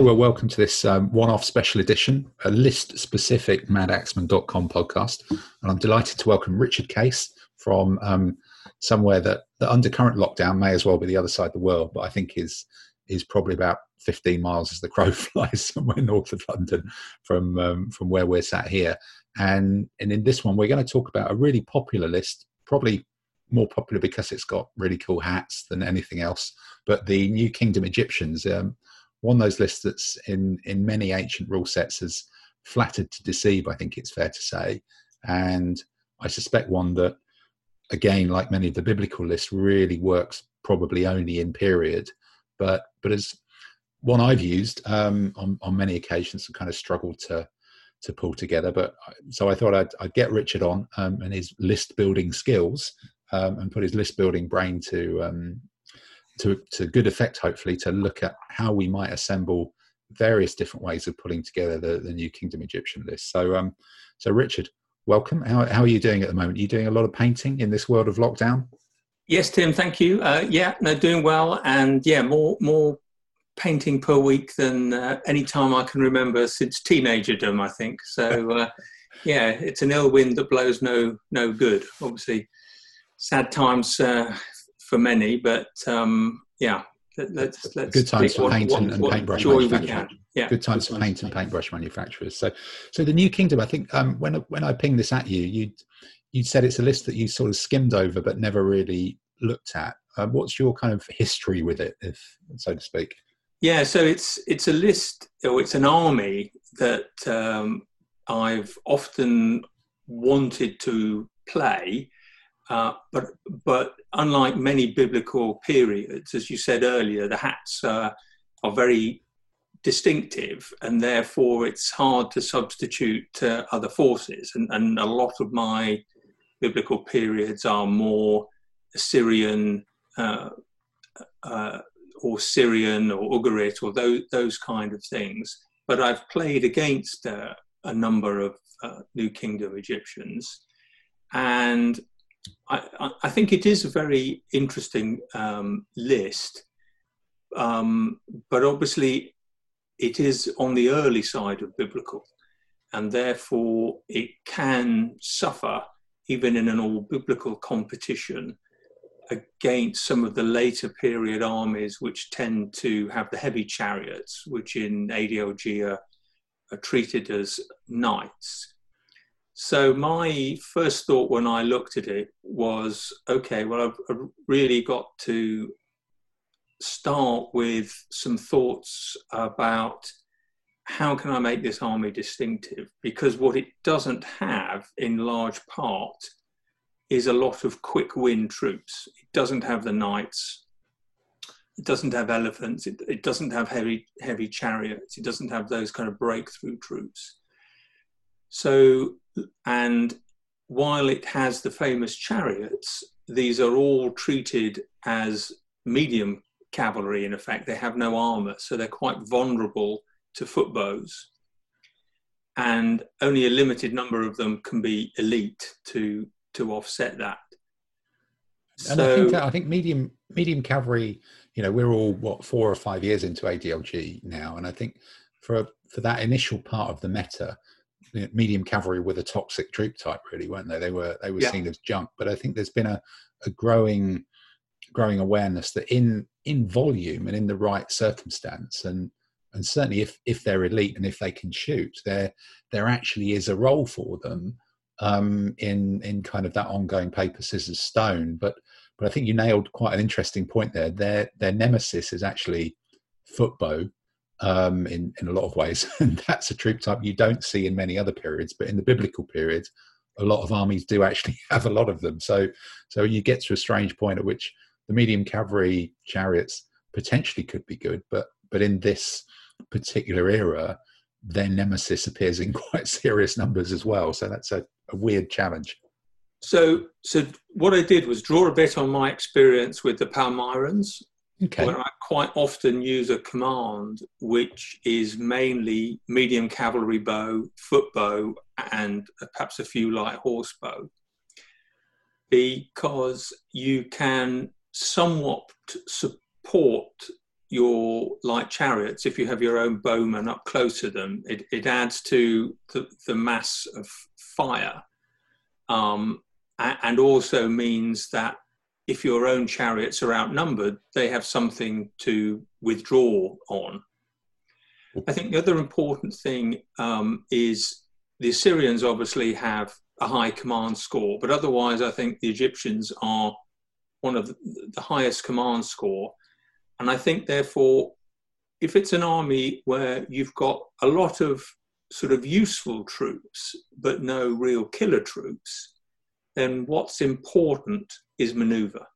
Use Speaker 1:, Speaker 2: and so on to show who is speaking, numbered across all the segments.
Speaker 1: Well, welcome to this um, one off special edition, a list specific madaxeman.com podcast. And I'm delighted to welcome Richard Case from um, somewhere that, that, under current lockdown, may as well be the other side of the world, but I think is, is probably about 15 miles as the crow flies somewhere north of London from, um, from where we're sat here. And, and in this one, we're going to talk about a really popular list, probably more popular because it's got really cool hats than anything else. But the New Kingdom Egyptians, um, one of those lists that's in in many ancient rule sets has flattered to deceive. I think it's fair to say, and I suspect one that, again, like many of the biblical lists, really works probably only in period, but but as one I've used um, on on many occasions and kind of struggled to to pull together. But so I thought I'd, I'd get Richard on um, and his list building skills um, and put his list building brain to um, to, to good effect, hopefully, to look at how we might assemble various different ways of putting together the, the New Kingdom Egyptian list. So, um, so Richard, welcome. How, how are you doing at the moment? Are you doing a lot of painting in this world of lockdown?
Speaker 2: Yes, Tim. Thank you. Uh, yeah, no, doing well, and yeah, more more painting per week than uh, any time I can remember since teenagerdom. I think so. Uh, yeah, it's an ill wind that blows no no good. Obviously, sad times uh, for many, but um, yeah, let, us let's
Speaker 1: good times for paint and, and paintbrush manufacturers.
Speaker 2: Yeah,
Speaker 1: good times for paint and paintbrush manufacturers. So, so the New Kingdom. I think um, when when I pinged this at you, you you said it's a list that you sort of skimmed over but never really looked at. Uh, what's your kind of history with it, if so to speak?
Speaker 2: Yeah, so it's it's a list or it's an army that um, I've often wanted to play uh, but but unlike many biblical periods, as you said earlier, the hats uh, are very distinctive, and therefore it's hard to substitute uh, other forces. And, and a lot of my biblical periods are more Assyrian uh, uh, or Syrian or Ugarit or those those kind of things. But I've played against a number of New Kingdom Egyptians, and I, I, think it is a very interesting um, list, um, but obviously it is on the early side of biblical, and therefore it can suffer even in an all biblical competition against some of the later period armies which tend to have the heavy chariots, which in are, are treated as knights. So my first thought when I looked at it was, okay, well, I've, I've really got to start with some thoughts about how can I make this army distinctive? Because what it doesn't have, in large part, is a lot of quick win troops. It doesn't have the knights. It doesn't have elephants. It, it doesn't have heavy heavy chariots. It doesn't have those kind of breakthrough troops. So and while it has the famous chariots, these are all treated as medium cavalry in effect. They have no armor, so they're quite vulnerable to foot bows. And only a limited number of them can be elite to to offset that.
Speaker 1: And so, I think uh, I think medium medium cavalry, you know, we're all what four or five years into ADLG now, and I think for for that initial part of the meta, medium cavalry with a toxic troop type, really, weren't they? They were they were yeah. seen as junk. But I think there's been a, a growing growing awareness that in in volume and in the right circumstance and and certainly if if they're elite and if they can shoot there there actually is a role for them um, in in kind of that ongoing paper scissors stone but but I think you nailed quite an interesting point there their their nemesis is actually footbow um, in in a lot of ways, and that's a troop type you don't see in many other periods. But in the biblical period, a lot of armies do actually have a lot of them. So so you get to a strange point at which the medium cavalry chariots potentially could be good, but but in this particular era, their nemesis appears in quite serious numbers as well. So that's a, a weird challenge.
Speaker 2: So, so what I did was draw a bit on my experience with the Palmyrans okay. where I quite often use a command which is mainly medium cavalry bow, foot bow, and perhaps a few light horse bow, because you can somewhat support your light chariots, if you have your own bowmen up close to them, it, it adds to the, the mass of fire. Um, and also means that if your own chariots are outnumbered, they have something to withdraw on. I think the other important thing um, is the Assyrians obviously have a high command score, but otherwise, I think the Egyptians are one of the highest command score. And I think, therefore, if it's an army where you've got a lot of sort of useful troops, but no real killer troops, then what's important is maneuver.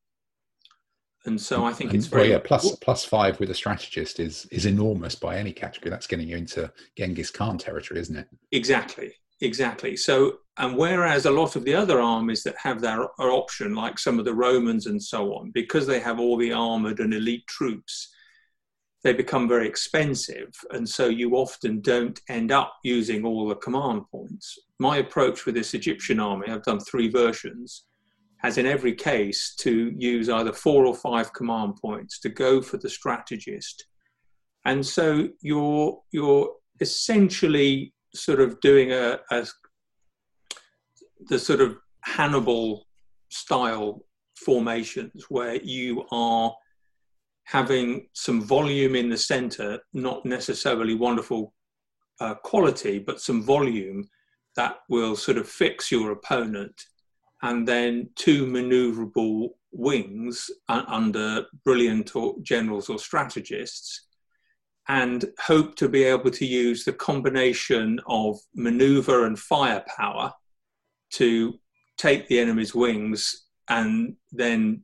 Speaker 2: And so I think it's very
Speaker 1: well, yeah. Plus, plus five with a strategist is is enormous by any category. That's getting you into Genghis Khan territory, isn't it?
Speaker 2: Exactly, exactly. So, and whereas a lot of the other armies that have that option, like some of the Romans and so on, because they have all the armored and elite troops, they become very expensive, and so you often don't end up using all the command points. My approach with this Egyptian army, I've done three versions has in every case to use either four or five command points to go for the strategist. And so you're, you're essentially sort of doing a, a the sort of Hannibal style formations where you are having some volume in the center, not necessarily wonderful uh, quality, but some volume that will sort of fix your opponent and then two maneuverable wings uh, under brilliant generals or strategists and hope to be able to use the combination of maneuver and firepower to take the enemy's wings and then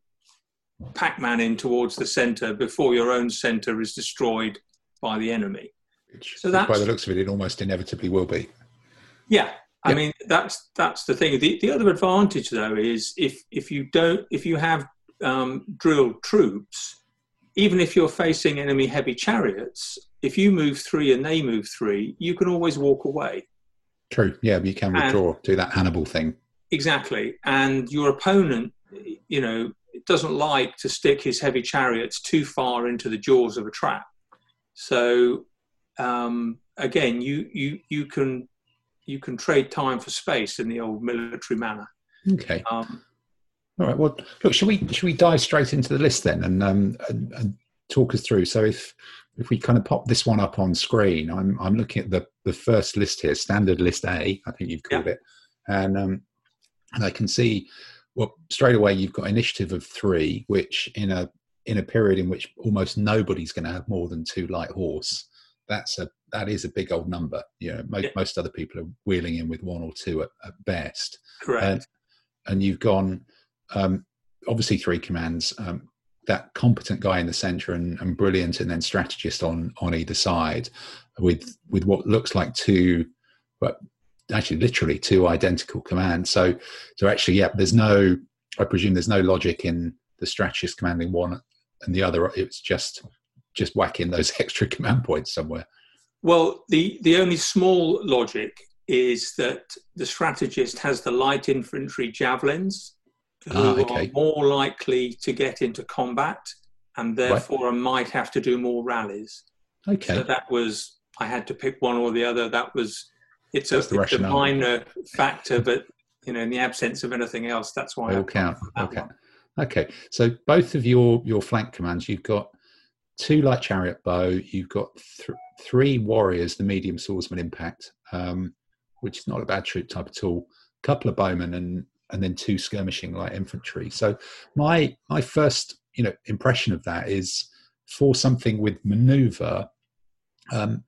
Speaker 2: Pac-Man in towards the center before your own center is destroyed by the enemy.
Speaker 1: Which, so that's, by the looks of it, it almost inevitably will be.
Speaker 2: Yeah, I mean, that's that's the thing. The, the other advantage, though, is if if you don't if you have um, drilled troops, even if you're facing enemy heavy chariots, if you move three and they move three, you can always walk away.
Speaker 1: True. Yeah, you can withdraw, and, do that Hannibal thing.
Speaker 2: Exactly, and your opponent, you know, doesn't like to stick his heavy chariots too far into the jaws of a trap. So um, again, you you you can you can trade time for space in the old military manner.
Speaker 1: Okay. Um, All right. Well, look, should we should we dive straight into the list then and, um, and, and talk us through? So if if we kind of pop this one up on screen, I'm I'm looking at the the first list here, standard list A, I think you've called yeah. it, and um, and I can see well straight away you've got initiative of three, which in a in a period in which almost nobody's going to have more than two light horse, that's a that is a big old number. You know, most, yeah. most other people are wheeling in with one or two at, at best.
Speaker 2: Correct.
Speaker 1: And, and you've gone um, obviously three commands. Um, that competent guy in the center and, and, brilliant, and then strategist on on either side, with with what looks like two, but actually literally two identical commands. So so actually, yeah, there's no. I presume there's no logic in the strategist commanding one and the other. It's just just whack in those extra command points somewhere.
Speaker 2: Well, the, the only small logic is that the strategist has the light infantry javelins who ah, okay. are more likely to get into combat and therefore right. might have to do more rallies.
Speaker 1: Okay.
Speaker 2: So that was, I had to pick one or the other. That was, it's, a, it's a, minor factor, but you know, in the absence of anything else, that's why.
Speaker 1: All count. Okay. One. Okay. So both of your your flank commands, you've got two light chariot bow. You've got th- three warriors, the medium swordsman impact, um, which is not a bad troop type at all. A couple of bowmen and and then two skirmishing light infantry. So my my first you know impression of that is for something with maneuver. Um,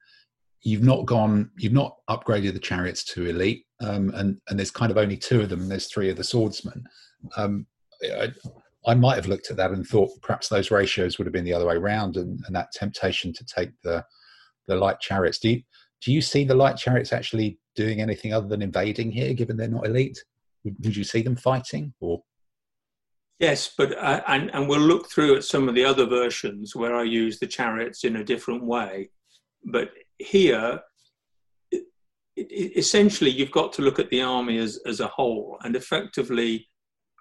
Speaker 1: you've not gone, you've not upgraded the chariots to elite, um, and and there's kind of only two of them, and there's three of the swordsmen. Um, I, I might have looked at that and thought perhaps those ratios would have been the other way around, and, and that temptation to take the the light chariots. Do you do you see the light chariots actually doing anything other than invading here, given they're not elite? Would, would you see them fighting or?
Speaker 2: Yes, but uh, and and we'll look through at some of the other versions where I use the chariots in a different way, but here. Essentially, you've got to look at the army as, as a whole, and effectively,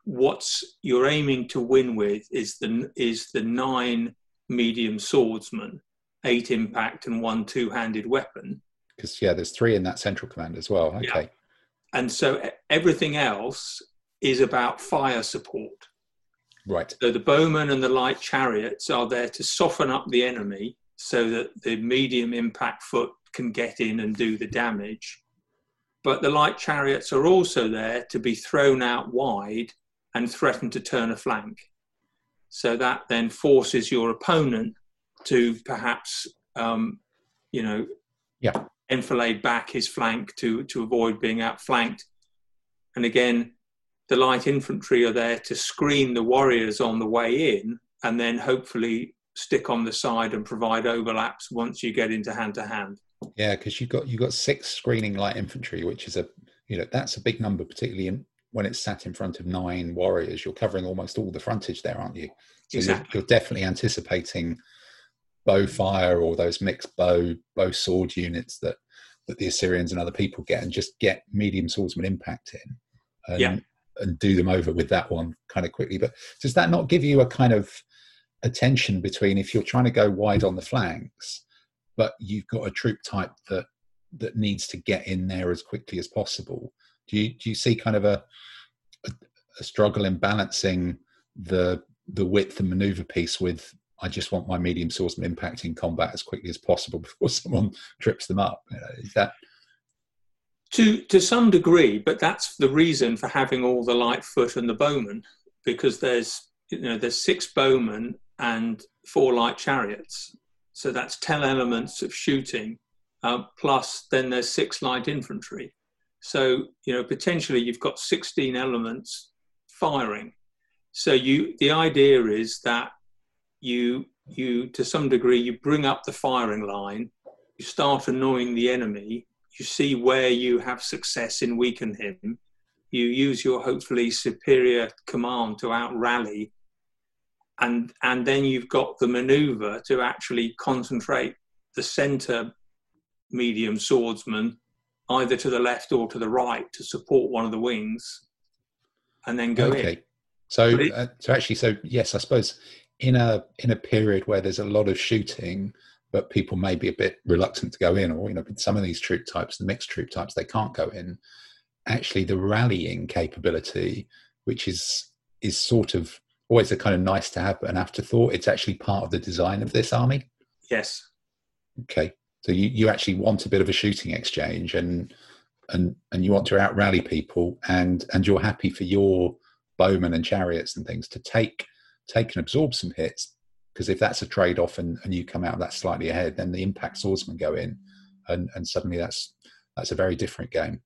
Speaker 2: what's you're aiming to win with is the is the nine medium swordsman, eight impact, and one two handed weapon.
Speaker 1: Because, yeah, there's three in that central command as well. Okay. Yeah.
Speaker 2: And so everything else is about fire support.
Speaker 1: Right.
Speaker 2: So the bowmen and the light chariots are there to soften up the enemy so that the medium impact foot can get in and do the damage. But the light chariots are also there to be thrown out wide and threaten to turn a flank. So that then forces your opponent to perhaps, um, you know,
Speaker 1: yeah.
Speaker 2: enfilade back his flank to, to avoid being outflanked. And again, the light infantry are there to screen the warriors on the way in and then hopefully stick on the side and provide overlaps once you get into hand to hand.
Speaker 1: Yeah, because you've got you've got six screening light infantry, which is a you know that's a big number, particularly in, when it's sat in front of nine warriors. You're covering almost all the frontage there, aren't you? So exactly. you're, you're definitely anticipating bow fire or those mixed bow bow sword units that that the Assyrians and other people get, and just get medium swordsman impact in. And,
Speaker 2: yeah.
Speaker 1: and do them over with that one kind of quickly. But does that not give you a kind of a tension between if you're trying to go wide on the flanks, but you've got a troop type that that needs to get in there as quickly as possible. Do you do you see kind of a a, a struggle in balancing the the width and maneuver piece with I just want my medium swordsman impacting combat as quickly as possible before someone trips them up. You know, is that
Speaker 2: to to some degree, but that's the reason for having all the light foot and the bowmen, because there's you know there's six bowmen and four light chariots. So that's 10 elements of shooting, uh, plus then there's six light infantry. So, you know, potentially you've got 16 elements firing. So you, the idea is that you, you, to some degree, you bring up the firing line, you start annoying the enemy, you see where you have success in weaken him, you use your hopefully superior command to out rally and and then you've got the maneuver to actually concentrate the center medium swordsman either to the left or to the right to support one of the wings and then go okay. in.
Speaker 1: So, it, uh, so actually, so yes, I suppose in a in a period where there's a lot of shooting, but people may be a bit reluctant to go in, or you know, some of these troop types, the mixed troop types, they can't go in. Actually, the rallying capability, which is is sort of always a kind of nice to have an afterthought. It's actually part of the design of this army.
Speaker 2: Yes.
Speaker 1: Okay. So you, you actually want a bit of a shooting exchange and and and you want to out rally people and and you're happy for your bowmen and chariots and things to take take and absorb some hits because if that's a trade off and, and you come out of that slightly ahead, then the impact swordsmen go in and, and suddenly that's that's a very different game.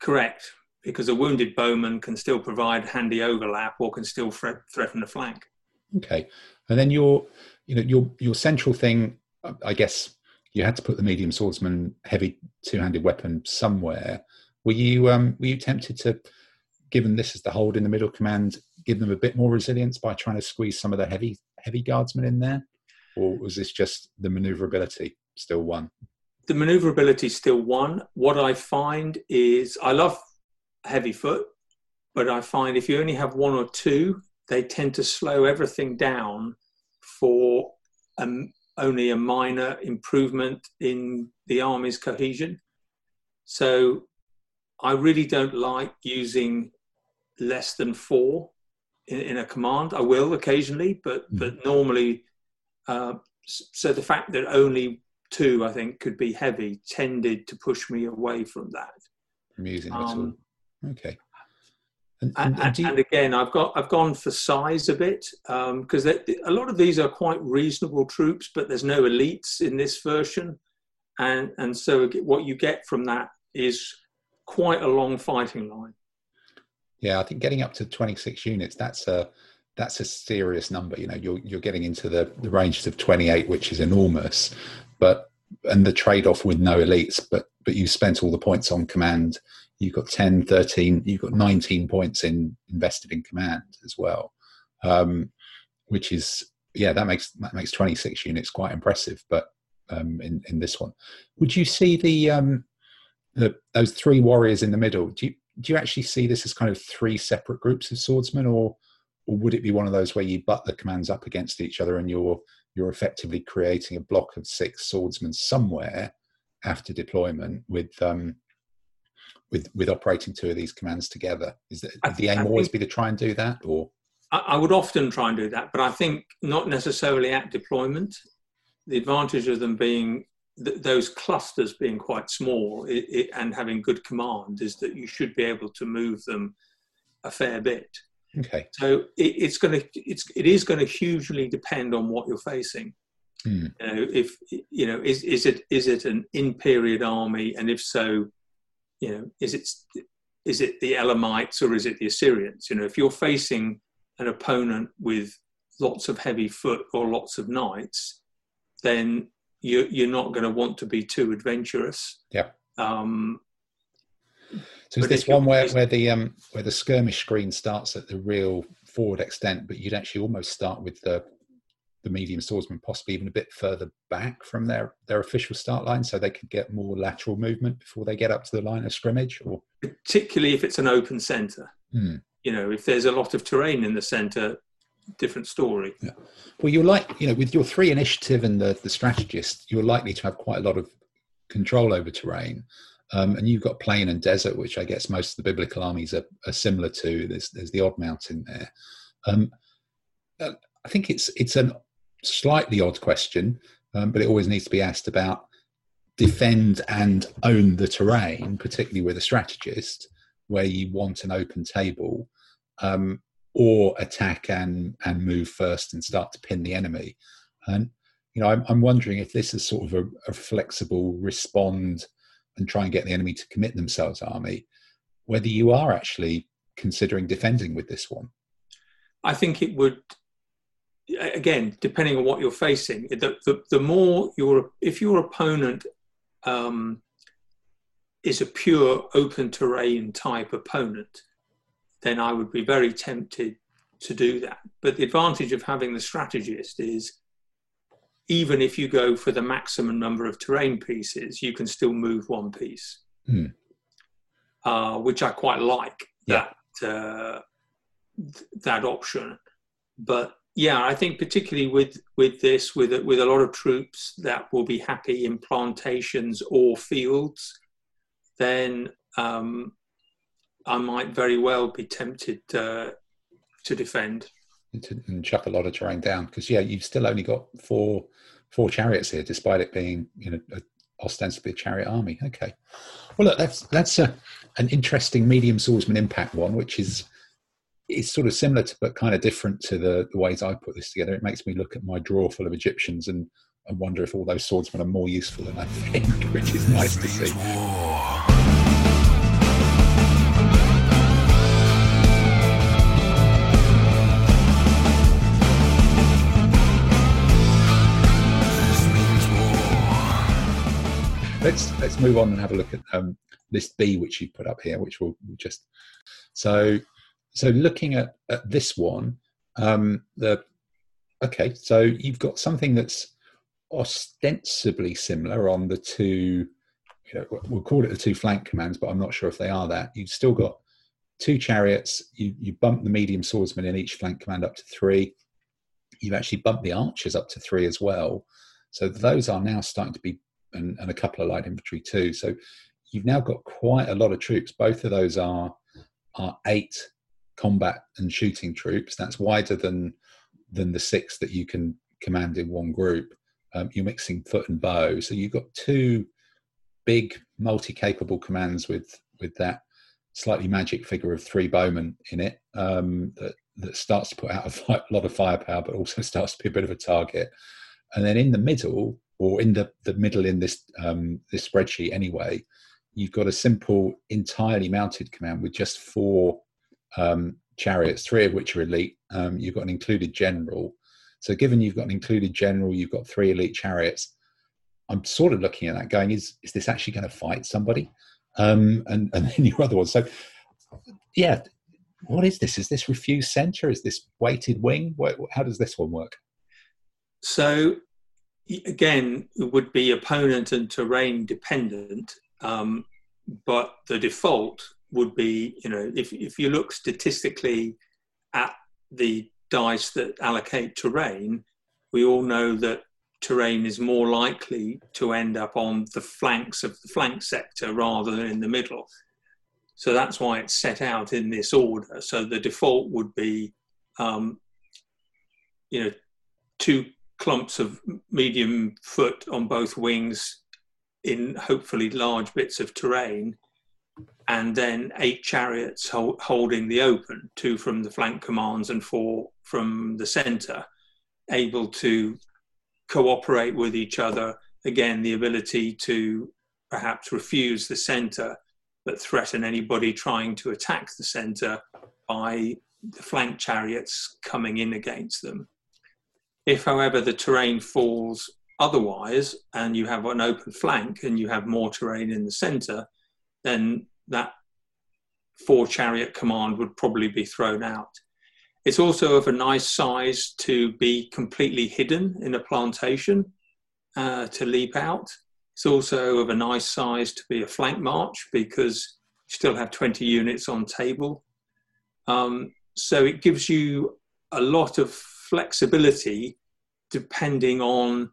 Speaker 2: Correct because a wounded bowman can still provide handy overlap or can still threaten the flank.
Speaker 1: Okay, and then your, you know, your your central thing, I guess you had to put the medium swordsman heavy two-handed weapon somewhere. Were you um, were you tempted to, given this as the hold in the middle command, give them a bit more resilience by trying to squeeze some of the heavy heavy guardsmen in there, or was this just the maneuverability still one?
Speaker 2: The maneuverability still one. What I find is I love heavy foot, but I find if you only have one or two, they tend to slow everything down for um, only a minor improvement in the army's cohesion. So I really don't like using less than four in, in a command. I will occasionally, but mm. but normally. Uh, so the fact that only two, I think, could be heavy, tended to push me away from that.
Speaker 1: From using um, Okay.
Speaker 2: And, and, and, you... and, again, I've got I've gone for size a bit because um, a lot of these are quite reasonable troops, but there's no elites in this version, and and so what you get from that is quite a long fighting line.
Speaker 1: Yeah, I think getting up to 26 units that's a that's a serious number. You know, you're you're getting into the the ranges of 28, which is enormous, but and the trade off with no elites, but but you spent all the points on command you've got 10, 13, you've got 19 points in invested in command as well, um, which is yeah that makes that makes 26 units quite impressive. But um, in in this one, would you see the um, the those three warriors in the middle? Do you do you actually see this as kind of three separate groups of swordsmen, or or would it be one of those where you butt the commands up against each other and you're you're effectively creating a block of six swordsmen somewhere after deployment with um, with with operating two of these commands together. Is that I, the aim I always think, be to try and do that, or
Speaker 2: I, I would often try and do that, but I think not necessarily at deployment. The advantage of them being th- those clusters being quite small it, it, and having good command is that you should be able to move them a fair bit.
Speaker 1: Okay.
Speaker 2: So it, it's going to it's it is going to hugely depend on what you're facing. Hmm. You know, if you know, is is it is it an in period army, and if so, you know, is it is it the Elamites or is it the Assyrians? You know, if you're facing an opponent with lots of heavy foot or lots of knights, then you, you're not going to want to be too adventurous.
Speaker 1: Yeah. Um, so is this one where, where the um, where the skirmish screen starts at the real forward extent, but you'd actually almost start with the the medium swordsman possibly even a bit further back from their their official start line, so they could get more lateral movement before they get up to the line of scrimmage, or
Speaker 2: particularly if it's an open centre. Hmm. You know, if there's a lot of terrain in the centre, different story.
Speaker 1: Yeah. Well, you're like, you know, with your three initiative and the, the strategist, you're likely to have quite a lot of control over terrain. Um, and you've got plain and desert, which I guess most of the biblical armies are, are similar to. There's, there's the odd mountain there. Um, uh, I think it's it's a slightly odd question, um, but it always needs to be asked about defend and own the terrain, particularly with a strategist, where you want an open table. Um, or attack and and move first and start to pin the enemy. And you know, I'm, I'm wondering if this is sort of a, a, flexible respond and try and get the enemy to commit themselves army, whether you are actually considering defending with this one.
Speaker 2: I think it would. Again, depending on what you're facing, the the, the more your if your opponent um, is a pure open terrain type opponent, then I would be very tempted to do that. But the advantage of having the strategist is even if you go for the maximum number of terrain pieces, you can still move one piece, mm. uh, which I quite like yeah. that uh, th- that option. But yeah, I think particularly with with this, with with a lot of troops that will be happy in plantations or fields, then um, I might very well be tempted uh, to defend
Speaker 1: and chuck a lot of terrain down because yeah, you've still only got four four chariots here, despite it being you know a, ostensibly a chariot army. Okay, well look, that's that's a, an interesting medium swordsman impact one, which is is sort of similar to but kind of different to the, the ways I put this together. It makes me look at my drawer full of Egyptians and and wonder if all those swordsmen are more useful than I think, which is nice to see. Let's let's move on and have a look at um, list B, which you put up here, which will we'll just so so looking at, at this one, um, the okay, so you've got something that's ostensibly similar on the two. You know, we'll call it the two flank commands, but I'm not sure if they are that. You've still got two chariots. You you bump the medium swordsman in each flank command up to three. You've actually bumped the archers up to three as well. So those are now starting to be and, and a couple of light infantry too. So you've now got quite a lot of troops. Both of those are are eight combat and shooting troops. That's wider than than the six that you can command in one group. Um, you're mixing foot and bow, so you've got two big multi-capable commands with with that slightly magic figure of three bowmen in it um, that that starts to put out a lot of firepower, but also starts to be a bit of a target. And then in the middle, or in the, the middle in this um, this spreadsheet anyway, you've got a simple entirely mounted command with just four um, chariots, three of which are elite. Um, you've got an included general. So given you've got an included general, you've got three elite chariots. I'm sort of looking at that, going, is is this actually going to fight somebody? Um, and and then your other one. So yeah, what is this? Is this refused center? Is this weighted wing? How does this one work?
Speaker 2: So again, it would be opponent and terrain dependent, um, but the default would be, you know, if, if you look statistically at the dice that allocate terrain, we all know that terrain is more likely to end up on the flanks of the flank sector rather than in the middle. So that's why it's set out in this order. So the default would be, um, you know, two clumps of medium foot on both wings in hopefully large bits of terrain, and then eight chariots hold, holding the open, two from the flank commands and four from the centre, able to cooperate with each other. Again, the ability to perhaps refuse the centre, but threaten anybody trying to attack the centre by the flank chariots coming in against them. If, however, the terrain falls otherwise and you have an open flank and you have more terrain in the centre, then that four chariot command would probably be thrown out. It's also of a nice size to be completely hidden in a plantation uh, to leap out. It's also of a nice size to be a flank march because you still have 20 units on table. Um, so it gives you a lot of flexibility depending on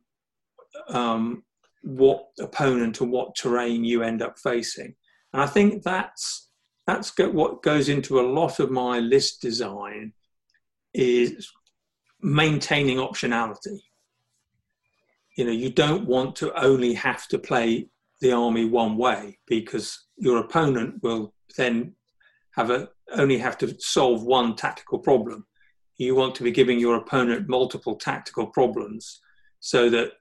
Speaker 2: um, what opponent or what terrain you end up facing. And I think that's that's what goes into a lot of my list design is maintaining optionality. You know, you don't want to only have to play the army one way because your opponent will then have a only have to solve one tactical problem. You want to be giving your opponent multiple tactical problems so that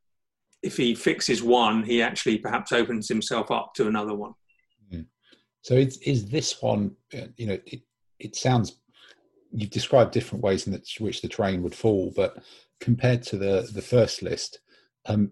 Speaker 2: if he fixes one, he actually perhaps opens himself up to another one.
Speaker 1: Mm. So is, is this one, uh, you know, it, it sounds you've described different ways in which the terrain would fall, but compared to the the first list, um,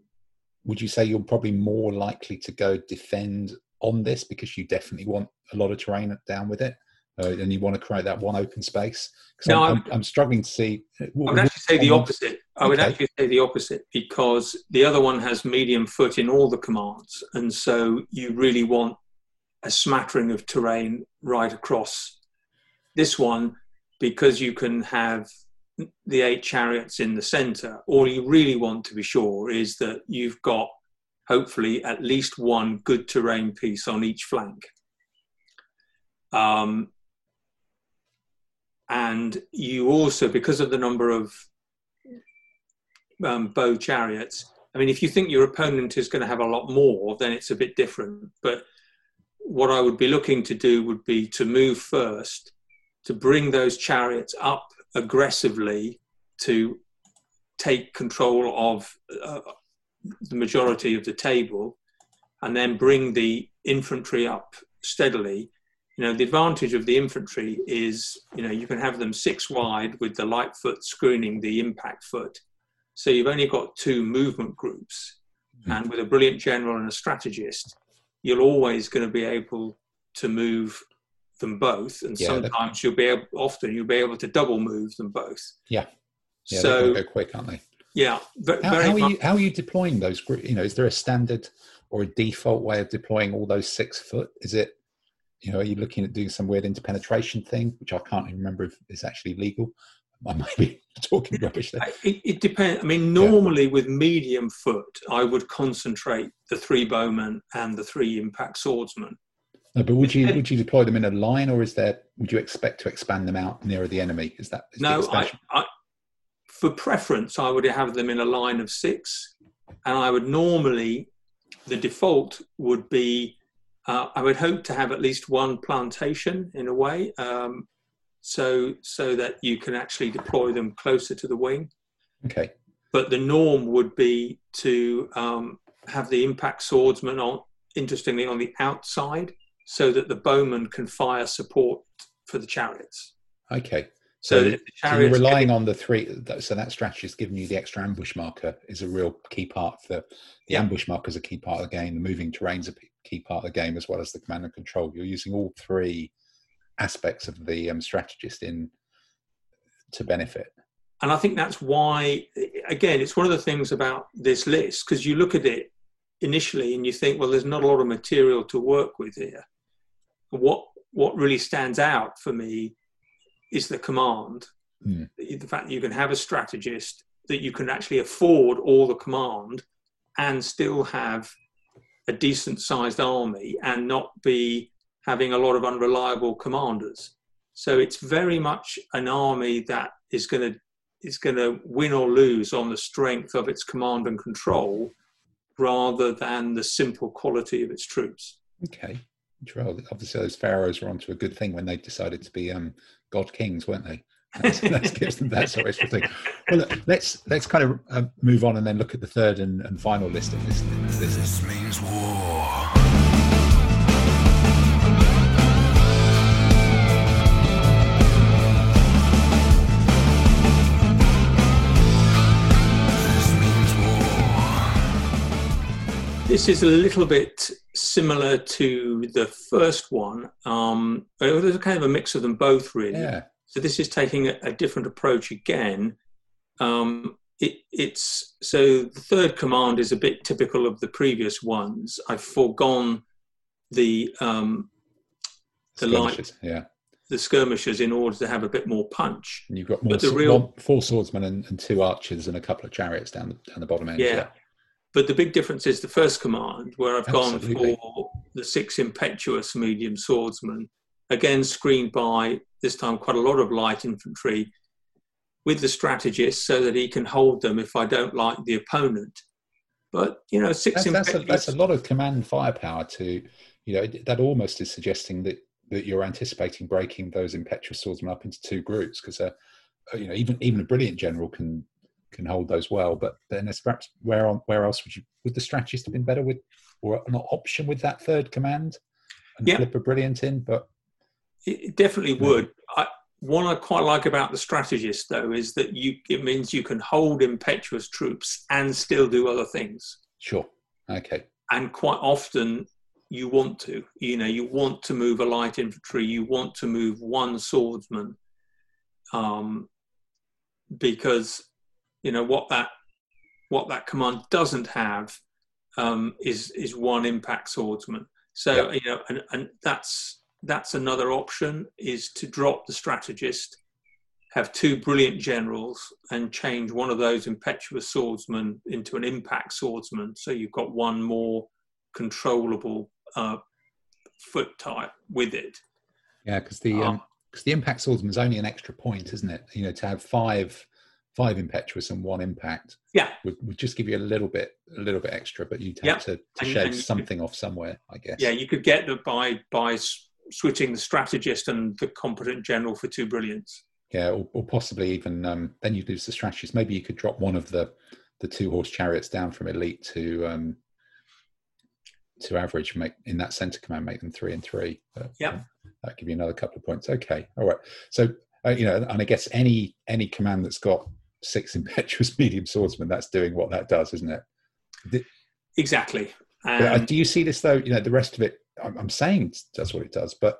Speaker 1: would you say you're probably more likely to go defend on this because you definitely want a lot of terrain down with it, uh, and you want to create that one open space?
Speaker 2: No,
Speaker 1: I'm, I'm, I'm, struggling to see.
Speaker 2: Uh, I would actually say the opposite. I would okay. actually say the opposite because the other one has medium foot in all the commands, and so you really want a smattering of terrain right across. This one because you can have the eight chariots in the center. All you really want to be sure is that you've got hopefully at least one good terrain piece on each flank. Um, and you also, because of the number of um, bow chariots, I mean, if you think your opponent is going to have a lot more, then it's a bit different. But what I would be looking to do would be to move first to bring those chariots up aggressively to take control of uh, the majority of the table and then bring the infantry up steadily. You know, the advantage of the infantry is, you know, you can have them six wide with the light foot screening the impact foot. So you've only got two movement groups. Mm-hmm. And with a brilliant general and a strategist, you're always going to be able to move them both, and yeah, sometimes you'll be able, often you'll be able to double move them both.
Speaker 1: Yeah, yeah, so go quick, aren't they?
Speaker 2: Yeah,
Speaker 1: how, how, are you how are you deploying those? groups You know, is there a standard or a default way of deploying all those six foot? Is it, you know, are you looking at doing some weird interpenetration thing, which I can't even remember if is actually legal? I might be talking rubbish there.
Speaker 2: It, it depends. I mean, normally yeah. with medium foot, I would concentrate the three bowmen and the three impact swordsmen
Speaker 1: no, but would you would you deploy them in a line, or is there would you expect to expand them out nearer the enemy? Is that is
Speaker 2: no? I, I, for preference, I would have them in a line of six, and I would normally the default would be uh, I would hope to have at least one plantation in a way, um, so so that you can actually deploy them closer to the wing.
Speaker 1: Okay.
Speaker 2: But the norm would be to um, have the impact swordsman on, interestingly, on the outside, so that the bowmen can fire support for the chariots.
Speaker 1: Okay. So, so, so you're relying on the three. So that strategy is giving you the extra ambush marker is a real key part. For the yeah. ambush marker is a key part of the game. The moving terrain's a key part of the game, as well as the command and control. You're using all three aspects of the um, strategist in to benefit.
Speaker 2: And I think that's why, again, it's one of the things about this list because you look at it initially and you think, well, there's not a lot of material to work with here what what really stands out for me is the command. Mm. The fact that you can have a strategist that you can actually afford all the command and still have a decent sized army and not be having a lot of unreliable commanders. So it's very much an army that is going to is going to win or lose on the strength of its command and control rather than the simple quality of its troops.
Speaker 1: Okay. Obviously, those pharaohs were onto a good thing when they decided to be um, god kings, weren't they? That gives them that sort of thing. Well, look, let's let's kind of uh, move on and then look at the third and, and final list of this. This, this means war.
Speaker 2: This is a little bit similar to the first one. Um, there's kind of a mix of them both, really.
Speaker 1: Yeah.
Speaker 2: So this is taking a, a different approach again. Um, it, it's so the third command is a bit typical of the previous ones. I've foregone the um,
Speaker 1: the light, yeah,
Speaker 2: the skirmishers in order to have a bit more punch.
Speaker 1: And you've got more, but the real, one, four swordsmen and, and, two archers and a couple of chariots down the, down the bottom end.
Speaker 2: Yeah. yeah. But the big difference is the first command, where I've Absolutely. gone for the six impetuous medium swordsmen, again screened by this time quite a lot of light infantry with the strategist so that he can hold them if I don't like the opponent. But you know, six
Speaker 1: that's, that's, a, that's a lot of command firepower to you know that almost is suggesting that that you're anticipating breaking those impetuous swordsmen up into two groups because uh, you know even even a brilliant general can can hold those well. But then there's perhaps where on where else would you would the strategist have been better with or an option with that third command and yeah. flip a brilliant in? But
Speaker 2: it definitely would. I, what I quite like about the strategist though is that you it means you can hold impetuous troops and still do other things.
Speaker 1: Sure. Okay.
Speaker 2: And quite often you want to. You know, you want to move a light infantry, you want to move one swordsman. Um, because you know what that what that command doesn't have um, is is one impact swordsman. So yep. you know, and, and that's that's another option is to drop the strategist, have two brilliant generals, and change one of those impetuous swordsmen into an impact swordsman. So you've got one more controllable uh, foot type with it.
Speaker 1: Yeah, because the because um, um, the impact swordsman is only an extra point, isn't it? You know, to have five five impetuous and one impact
Speaker 2: yeah
Speaker 1: would, would just give you a little bit a little bit extra but you'd have yeah. to, to and, shave and something could, off somewhere i guess
Speaker 2: yeah you could get that by by switching the strategist and the competent general for two brilliants
Speaker 1: yeah or, or possibly even um, then you lose the strategist maybe you could drop one of the the two horse chariots down from elite to um to average make in that center command make them three and three
Speaker 2: yeah
Speaker 1: um, that give you another couple of points okay all right so uh, you know and i guess any any command that's got six impetuous medium swordsmen, that's doing what that does, isn't it?
Speaker 2: exactly.
Speaker 1: Uh, um, do you see this though? You know, the rest of it, I'm, I'm saying does what it does, but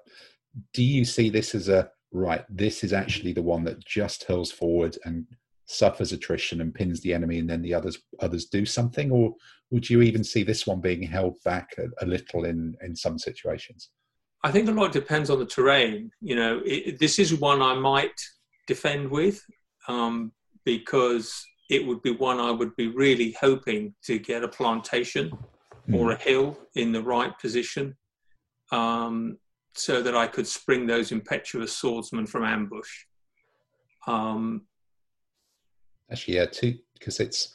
Speaker 1: do you see this as a right? This is actually the one that just hurls forward and suffers attrition and pins the enemy, and then the others others do something, or would you even see this one being held back a, a little in in some situations?
Speaker 2: I think a lot depends on the terrain. You know, it, this is one I might defend with. Um, because it would be one I would be really hoping to get a plantation mm. or a hill in the right position um, so that I could spring those impetuous swordsmen from ambush. Um,
Speaker 1: Actually, yeah, too, because it's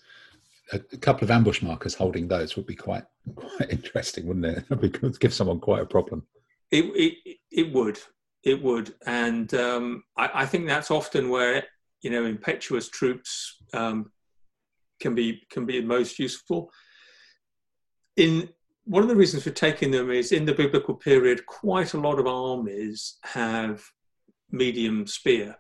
Speaker 1: a, a, couple of ambush markers holding those would be quite quite interesting, wouldn't it? It would give someone quite a problem.
Speaker 2: It it, it would, it would, and um, I, I, think that's often where you know, impetuous troops um, can be can be most useful. In one of the reasons for taking them is in the biblical period, quite a lot of armies have medium spear,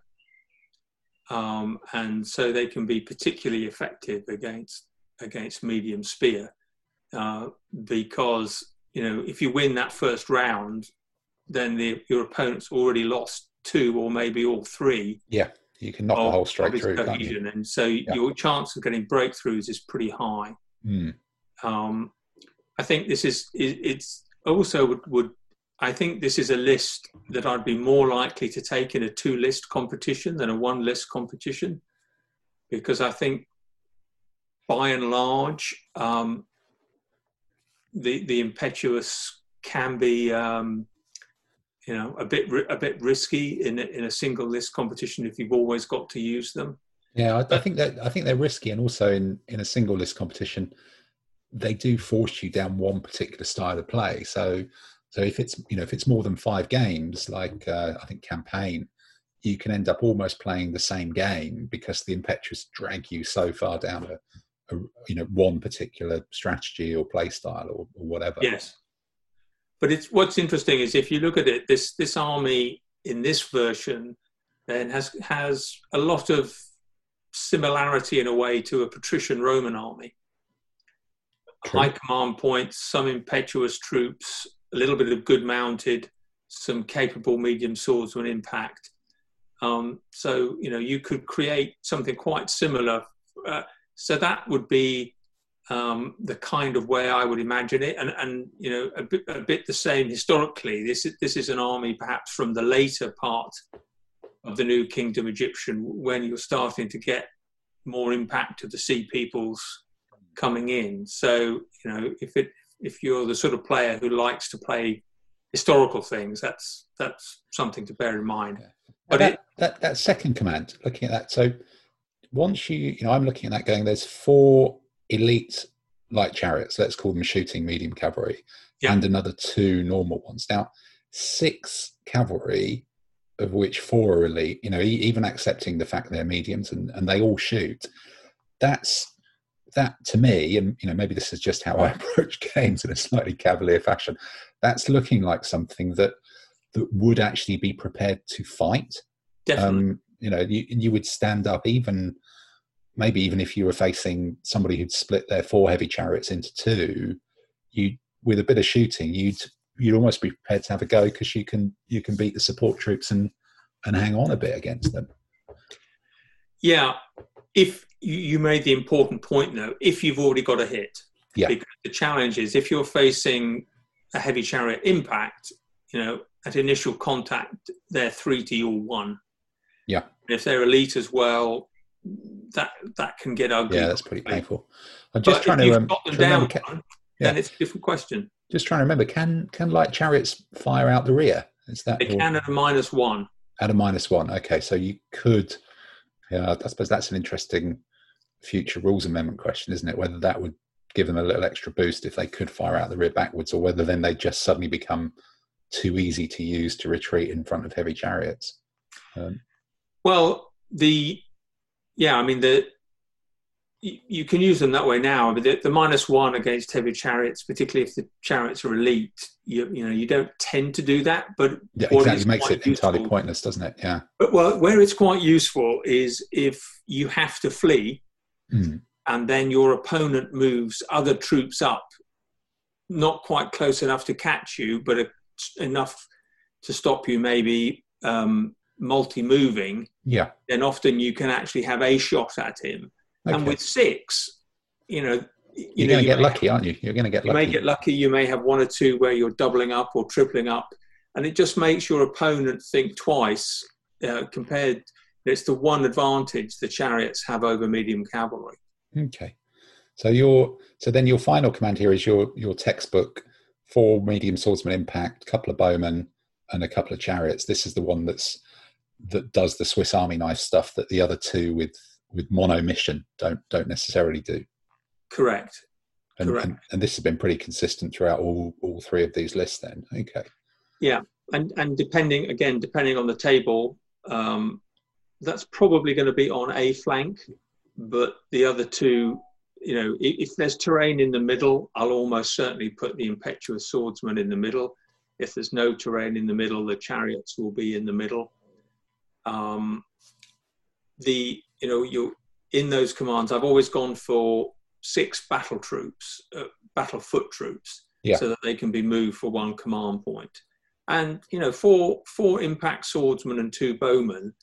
Speaker 2: um, and so they can be particularly effective against against medium spear uh, because you know if you win that first round, then the, your opponent's already lost two or maybe all three.
Speaker 1: Yeah you can knock of, the whole straight through.
Speaker 2: Cohesion, and so yeah. your chance of getting breakthroughs is pretty high.
Speaker 1: Mm.
Speaker 2: Um, I think this is it's also would, would I think this is a list that I'd be more likely to take in a two list competition than a one list competition because I think by and large, um, the the impetuous can be um, you know a bit a bit risky in a, in a single list competition if you've always got to use them.
Speaker 1: Yeah, I, I think that I think they're risky, and also in in a single list competition, they do force you down one particular style of play. So so if it's you know if it's more than five games, like uh, I think campaign, you can end up almost playing the same game because the impetuous drag you so far down a, a you know one particular strategy or play style or, or whatever.
Speaker 2: Yes, but it's what's interesting is if you look at it, this this army in this version then has has a lot of similarity in a way to a patrician Roman army. True. High command points, some impetuous troops, a little bit of good mounted, some capable medium swordsman impact. Um, so you know you could create something quite similar. Uh, so that would be um, the kind of way I would imagine it, and and you know a bit a bit the same historically. This is this is an army perhaps from the later part of the New Kingdom Egyptian when you're starting to get more impact of the Sea Peoples coming in. So you know if it if you're the sort of player who likes to play historical things, that's that's something to bear in mind. Yeah.
Speaker 1: But that, it, that that second command, looking at that, so once you you know I'm looking at that going, there's four elite light chariots, let's call them shooting medium cavalry, yeah. and another two normal ones. Now, six cavalry, of which four are elite, you know, even accepting the fact they're mediums and, and they all shoot, that's that to me, and you know, maybe this is just how I approach games in a slightly cavalier fashion. That's looking like something that that would actually be prepared to fight.
Speaker 2: Definitely. Um,
Speaker 1: you know, you, you would stand up even maybe even if you were facing somebody who'd split their four heavy chariots into two, you with a bit of shooting, you'd you'd almost be prepared to have a go because you can you can beat the support troops and and hang on a bit against them.
Speaker 2: Yeah, if you made the important point though, if you've already got a hit,
Speaker 1: yeah.
Speaker 2: Because the challenge is if you're facing a heavy chariot impact, you know, at initial contact, they're three to your one.
Speaker 1: Yeah.
Speaker 2: if they're elite as well, that that can get ugly.
Speaker 1: Yeah, that's pretty painful. I'm just but trying to, um,
Speaker 2: to down, can, yeah. then it's a different question.
Speaker 1: Just trying to remember, can can light chariots fire out the rear? Is that
Speaker 2: they can at a minus one?
Speaker 1: At a minus one, okay. So you could. Yeah, I suppose that's an interesting future rules amendment question, isn't it? Whether that would give them a little extra boost if they could fire out the rear backwards, or whether then they just suddenly become too easy to use to retreat in front of heavy chariots. Um,
Speaker 2: well, the yeah, I mean the you, can use them that way now. But the, the minus one against heavy chariots, particularly if the chariots are elite, you, you know you don't tend to do that. But
Speaker 1: yeah, exactly, it makes it useful, entirely pointless, doesn't it? Yeah.
Speaker 2: But well, where it's quite useful is if you have to flee, mm. and then your opponent moves other troops up, not quite close enough to catch you, but enough to stop you maybe um, multi-moving,
Speaker 1: yeah,
Speaker 2: then often you can actually have a shot at him. Okay. And with six, you know,
Speaker 1: you you're going to get lucky, have, aren't you? You're going to get
Speaker 2: you
Speaker 1: lucky.
Speaker 2: may get lucky. You may have one or two where you're doubling up or tripling up, and it just makes your opponent think twice. Uh, compared, it's the one advantage the chariots have over medium cavalry.
Speaker 1: Okay, so your so then your final command here is your your textbook four medium swordsman impact, couple of bowmen, and a couple of chariots. This is the one that's that does the Swiss Army knife stuff that the other two with with mono mission don't don't necessarily do.
Speaker 2: Correct.
Speaker 1: And,
Speaker 2: Correct.
Speaker 1: And, and, this has been pretty consistent throughout all all three of these lists. Then, okay.
Speaker 2: Yeah, and and depending again, depending on the table, um, that's probably going to be on a flank, but the other two, you know, if, if there's terrain in the middle, I'll almost certainly put the impetuous swordsman in the middle. If there's no terrain in the middle, the chariots will be in the middle um, the you know you in those commands i've always gone for six battle troops uh, battle foot troops
Speaker 1: yeah.
Speaker 2: so that they can be moved for one command point and you know four four impact swordsmen and two bowmen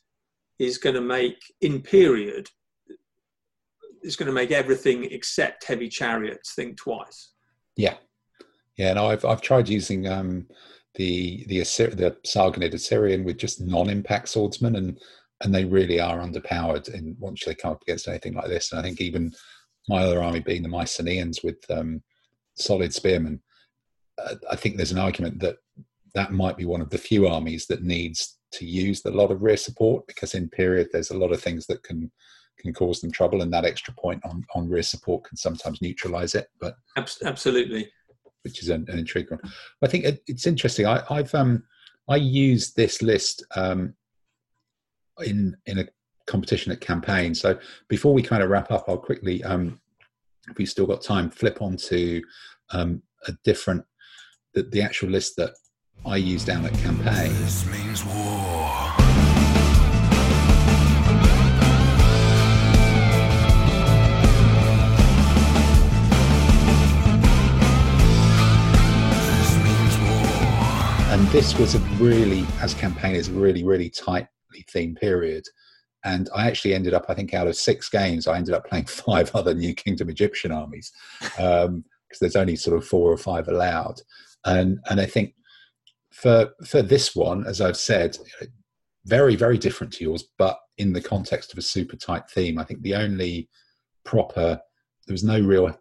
Speaker 2: is going to make in period is going to make everything except heavy chariots think twice
Speaker 1: yeah yeah no i've i've tried using um the the Assy- the Sargonid Assyrian with just non-impact swordsmen, and and they really are underpowered in once they come up against anything like this. And I think even my other army being the Mycenaeans with um, solid spearmen, uh, I think there's an argument that that might be one of the few armies that needs to use a lot of rear support because in period there's a lot of things that can can cause them trouble, and that extra point on, on rear support can sometimes neutralize it. But
Speaker 2: absolutely,
Speaker 1: which is an, an intriguing. One i think it, it's interesting. I, have um, I used this list um, in in a competition at campaign. So before we kind of wrap up, I'll quickly, um, if we still got time, flip on to um, a different the, the actual list that I use down at campaign. This means war. and this was a really, as campaign campaigners, really, really tightly themed period. And I actually ended up, I think, out of six games, I ended up playing five other New Kingdom Egyptian armies because um, there's only sort of four or five allowed. And and I think for for this one, as I've said, very very different to yours, but in the context of a super tight theme. I think the only proper there was no real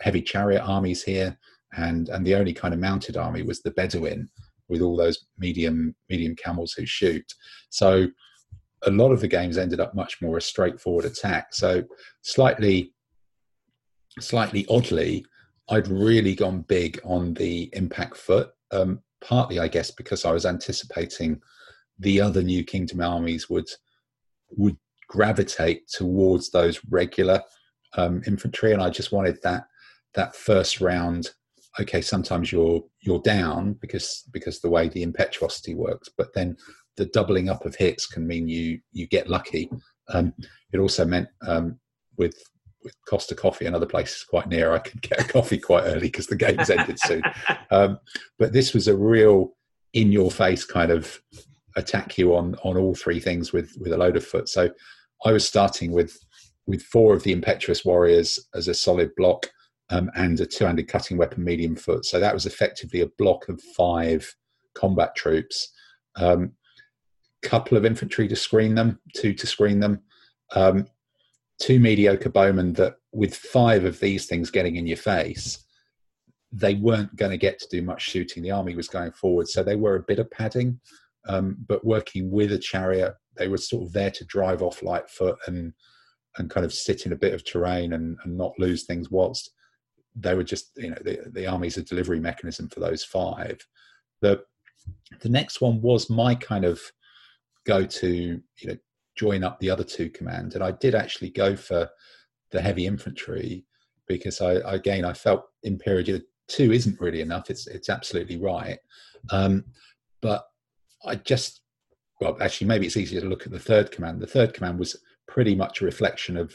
Speaker 1: heavy chariot armies here, and and the only kind of mounted army was the Bedouin with all those medium medium camels who shoot. So a lot of the games ended up much more a straightforward attack. So slightly slightly oddly, I'd really gone big on the impact foot. Um, partly, I guess, because I was anticipating the other New Kingdom armies would would gravitate towards those regular um, infantry, and I just wanted that that first round okay sometimes you're you're down because because the way the impetuosity works but then the doubling up of hits can mean you you get lucky. Um, it also meant um, with with Costa Coffee and other places quite near, I could get a coffee quite early because the game's ended soon. Um, but this was a real in your face kind of attack you on on all three things with with a load of foot. So I was starting with with four of the impetuous warriors as a solid block um, and a two-handed cutting weapon medium foot. So that was effectively a block of five combat troops. Um, couple of infantry to screen them, two to screen them, um, two mediocre bowmen that with five of these things getting in your face, they weren't going to get to do much shooting. The army was going forward, so they were a bit of padding, um, but working with a chariot, they were sort of there to drive off light foot and and kind of sit in a bit of terrain and, and not lose things whilst they were just you know the, the army's a delivery mechanism for those five the the next one was my kind of go to you know join up the other two command and i did actually go for the heavy infantry because i again i felt imperial two isn't really enough it's it's absolutely right um, but i just well actually maybe it's easier to look at the third command the third command was pretty much a reflection of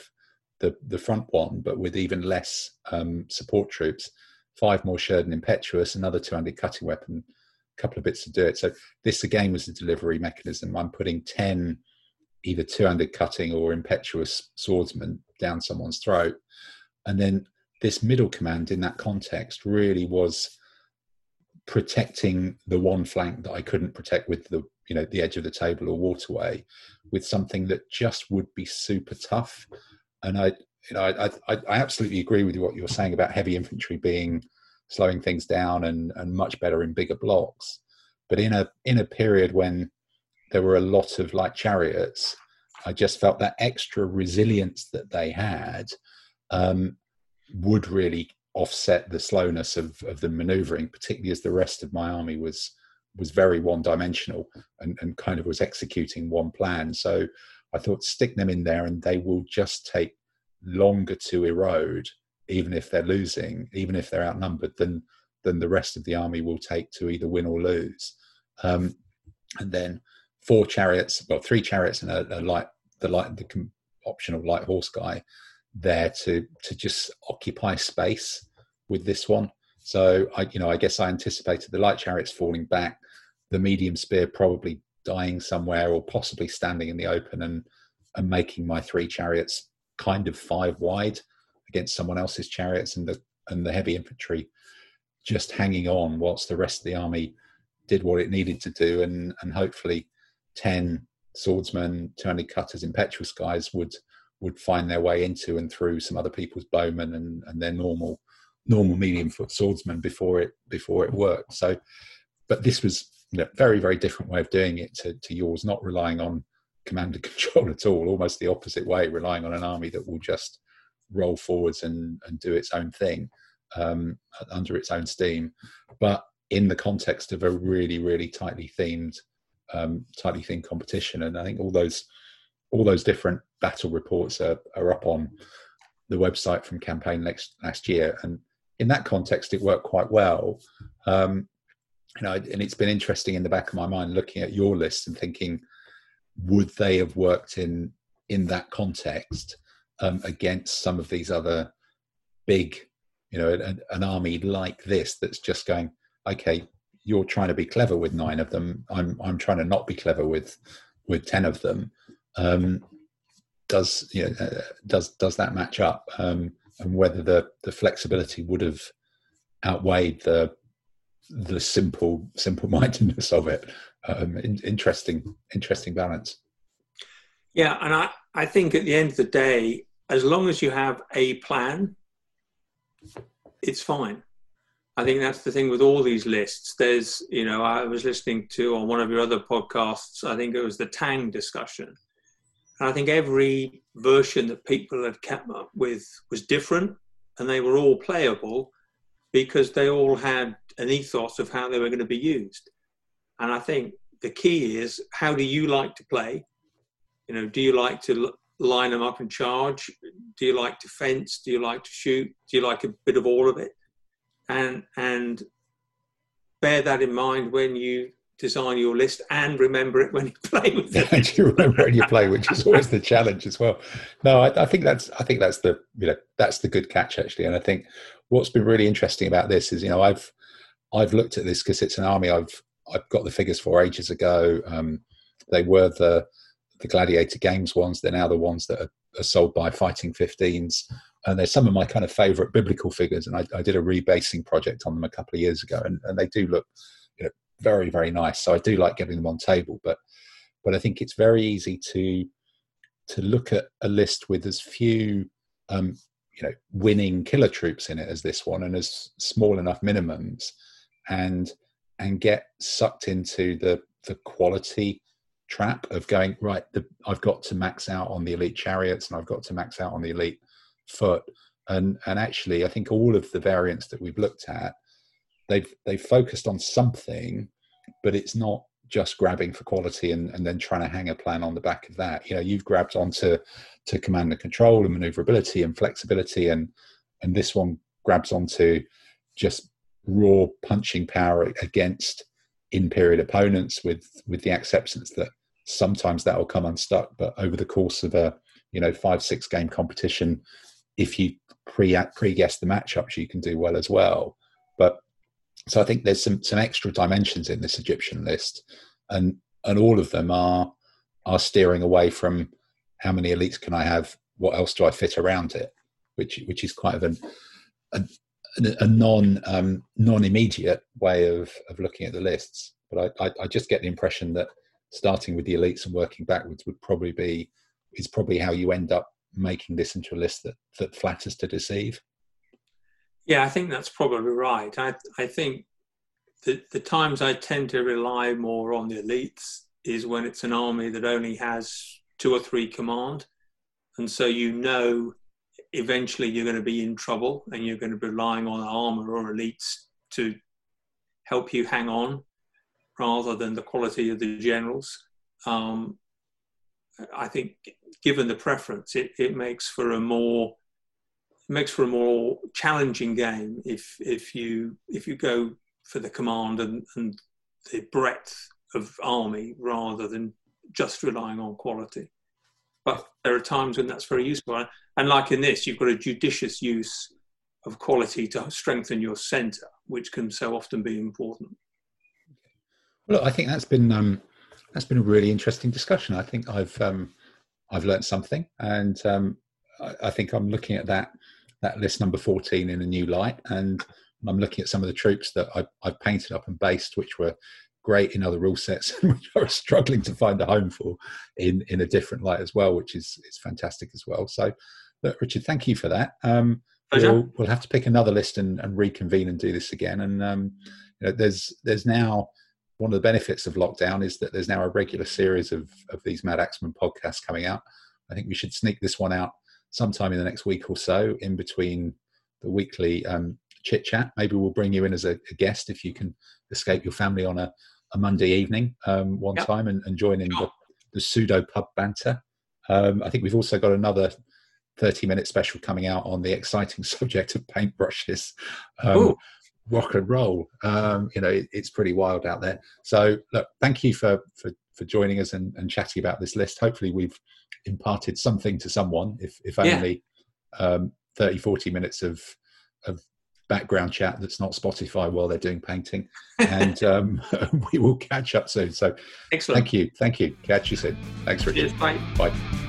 Speaker 1: the the front one, but with even less um, support troops. Five more Sherden Impetuous, another two-handed cutting weapon, a couple of bits to do it. So this again was a delivery mechanism. I'm putting ten either two-handed cutting or impetuous swordsman down someone's throat, and then this middle command in that context really was protecting the one flank that I couldn't protect with the you know the edge of the table or waterway with something that just would be super tough and I, you know, I, I, I absolutely agree with what you're saying about heavy infantry being slowing things down and, and much better in bigger blocks. But in a in a period when there were a lot of light chariots, I just felt that extra resilience that they had um, would really offset the slowness of, of the maneuvering, particularly as the rest of my army was was very one dimensional and, and kind of was executing one plan. So I thought stick them in there and they will just take longer to erode, even if they're losing, even if they're outnumbered, than than the rest of the army will take to either win or lose. Um, and then four chariots, well, three chariots and a, a light, the light, the optional light horse guy there to to just occupy space with this one. So I, you know, I guess I anticipated the light chariots falling back, the medium spear probably dying somewhere or possibly standing in the open and and making my three chariots kind of five wide against someone else's chariots and the and the heavy infantry just hanging on whilst the rest of the army did what it needed to do and and hopefully 10 swordsmen 200 cutters impetuous guys would would find their way into and through some other people's bowmen and, and their normal normal medium foot swordsmen before it before it worked. So, but this was a very very different way of doing it to, to yours, not relying on command and control at all, almost the opposite way, relying on an army that will just roll forwards and, and do its own thing um, under its own steam, but in the context of a really really tightly themed um, tightly themed competition. And I think all those all those different battle reports are, are up on the website from campaign next last year, and in that context, it worked quite well. Um, you know, and it's been interesting in the back of my mind looking at your list and thinking, would they have worked in in that context um, against some of these other big, you know, an, an army like this that's just going, okay, you're trying to be clever with nine of them. I'm I'm trying to not be clever with with ten of them. Um, does you know, does does that match up? Um, and whether the the flexibility would have outweighed the the simple simple mindedness of it. Um, in, interesting interesting balance.
Speaker 2: Yeah, and I I think at the end of the day, as long as you have a plan, it's fine. I think that's the thing with all these lists. There's, you know, I was listening to on one of your other podcasts, I think it was the Tang discussion. And I think every version that people had come up with was different and they were all playable because they all had an ethos of how they were going to be used. And I think the key is how do you like to play? You know, do you like to line them up and charge? Do you like to fence? Do you like to shoot? Do you like a bit of all of it? And and bear that in mind when you design your list and remember it when you play with it.
Speaker 1: and you remember when you play, which is always the challenge as well. No, I, I, think that's I think that's the you know that's the good catch actually, and I think what's been really interesting about this is you know I've I've looked at this because it's an army I've I've got the figures for ages ago. Um, they were the the Gladiator Games ones. They're now the ones that are, are sold by Fighting 15s and they're some of my kind of favorite biblical figures. And I, I, did a rebasing project on them a couple of years ago, and, and they do look you know, very, very nice. So I do like getting them on table, but but I think it's very easy to to look at a list with as few um, you know winning killer troops in it as this one, and as small enough minimums, and and get sucked into the the quality trap of going right. The, I've got to max out on the elite chariots, and I've got to max out on the elite foot. And and actually, I think all of the variants that we've looked at, they've they've focused on something, but it's not just grabbing for quality and, and then trying to hang a plan on the back of that. You know, you've grabbed onto to command and control and maneuverability and flexibility, and and this one grabs onto just raw punching power against in period opponents with with the acceptance that sometimes that will come unstuck, but over the course of a you know five six game competition, if you pre pre guess the matchups, you can do well as well. But so I think there's some some extra dimensions in this Egyptian list, and and all of them are are steering away from how many elites can I have? What else do I fit around it? Which which is quite of an a, a non um, non immediate way of of looking at the lists. But I, I, I just get the impression that starting with the elites and working backwards would probably be is probably how you end up making this into a list that that flatters to deceive.
Speaker 2: Yeah, I think that's probably right. I I think the the times I tend to rely more on the elites is when it's an army that only has two or three command, and so you know eventually you're going to be in trouble and you're going to be relying on armor or elites to help you hang on rather than the quality of the generals. Um, I think, given the preference, it, it makes for a more makes for a more challenging game if if you if you go for the command and, and the breadth of army rather than just relying on quality. But there are times when that's very useful. And like in this, you've got a judicious use of quality to strengthen your centre, which can so often be important.
Speaker 1: Well, I think that's been um, that's been a really interesting discussion. I think I've um, I've learned something, and um, I, I, think I'm looking at that that list number 14 in a new light, and I'm looking at some of the troops that I, I've painted up and based, which were great in other rule sets which are struggling to find a home for in in a different light as well, which is is fantastic as well. So, look, Richard, thank you for that. Um, we'll, we'll have to pick another list and, and reconvene and do this again. And um, you know, there's there's now one of the benefits of lockdown is that there's now a regular series of of these Madaxeman podcasts coming out. I think we should sneak this one out sometime in the next week or so, in between the weekly um, chit chat. Maybe we'll bring you in as a, a, guest if you can escape your family on a, a Monday evening um, one yep. time and, and, join in the, the, pseudo pub banter. Um, I think we've also got another 30 minute special coming out on the exciting subject of paintbrushes. Um, rock and roll. Um, you know, it, it's pretty wild out there. So, look, thank you for for, for joining us and, and chatting about this list. Hopefully, we've imparted something to someone, if if only yeah. um, 30, 40 minutes of of background chat that's not Spotify while they're doing painting. And um, we will catch up soon. So,
Speaker 2: excellent.
Speaker 1: Thank you. Thank you. Catch you soon. Thanks, Richard.
Speaker 2: Cheers, bye.
Speaker 1: Bye.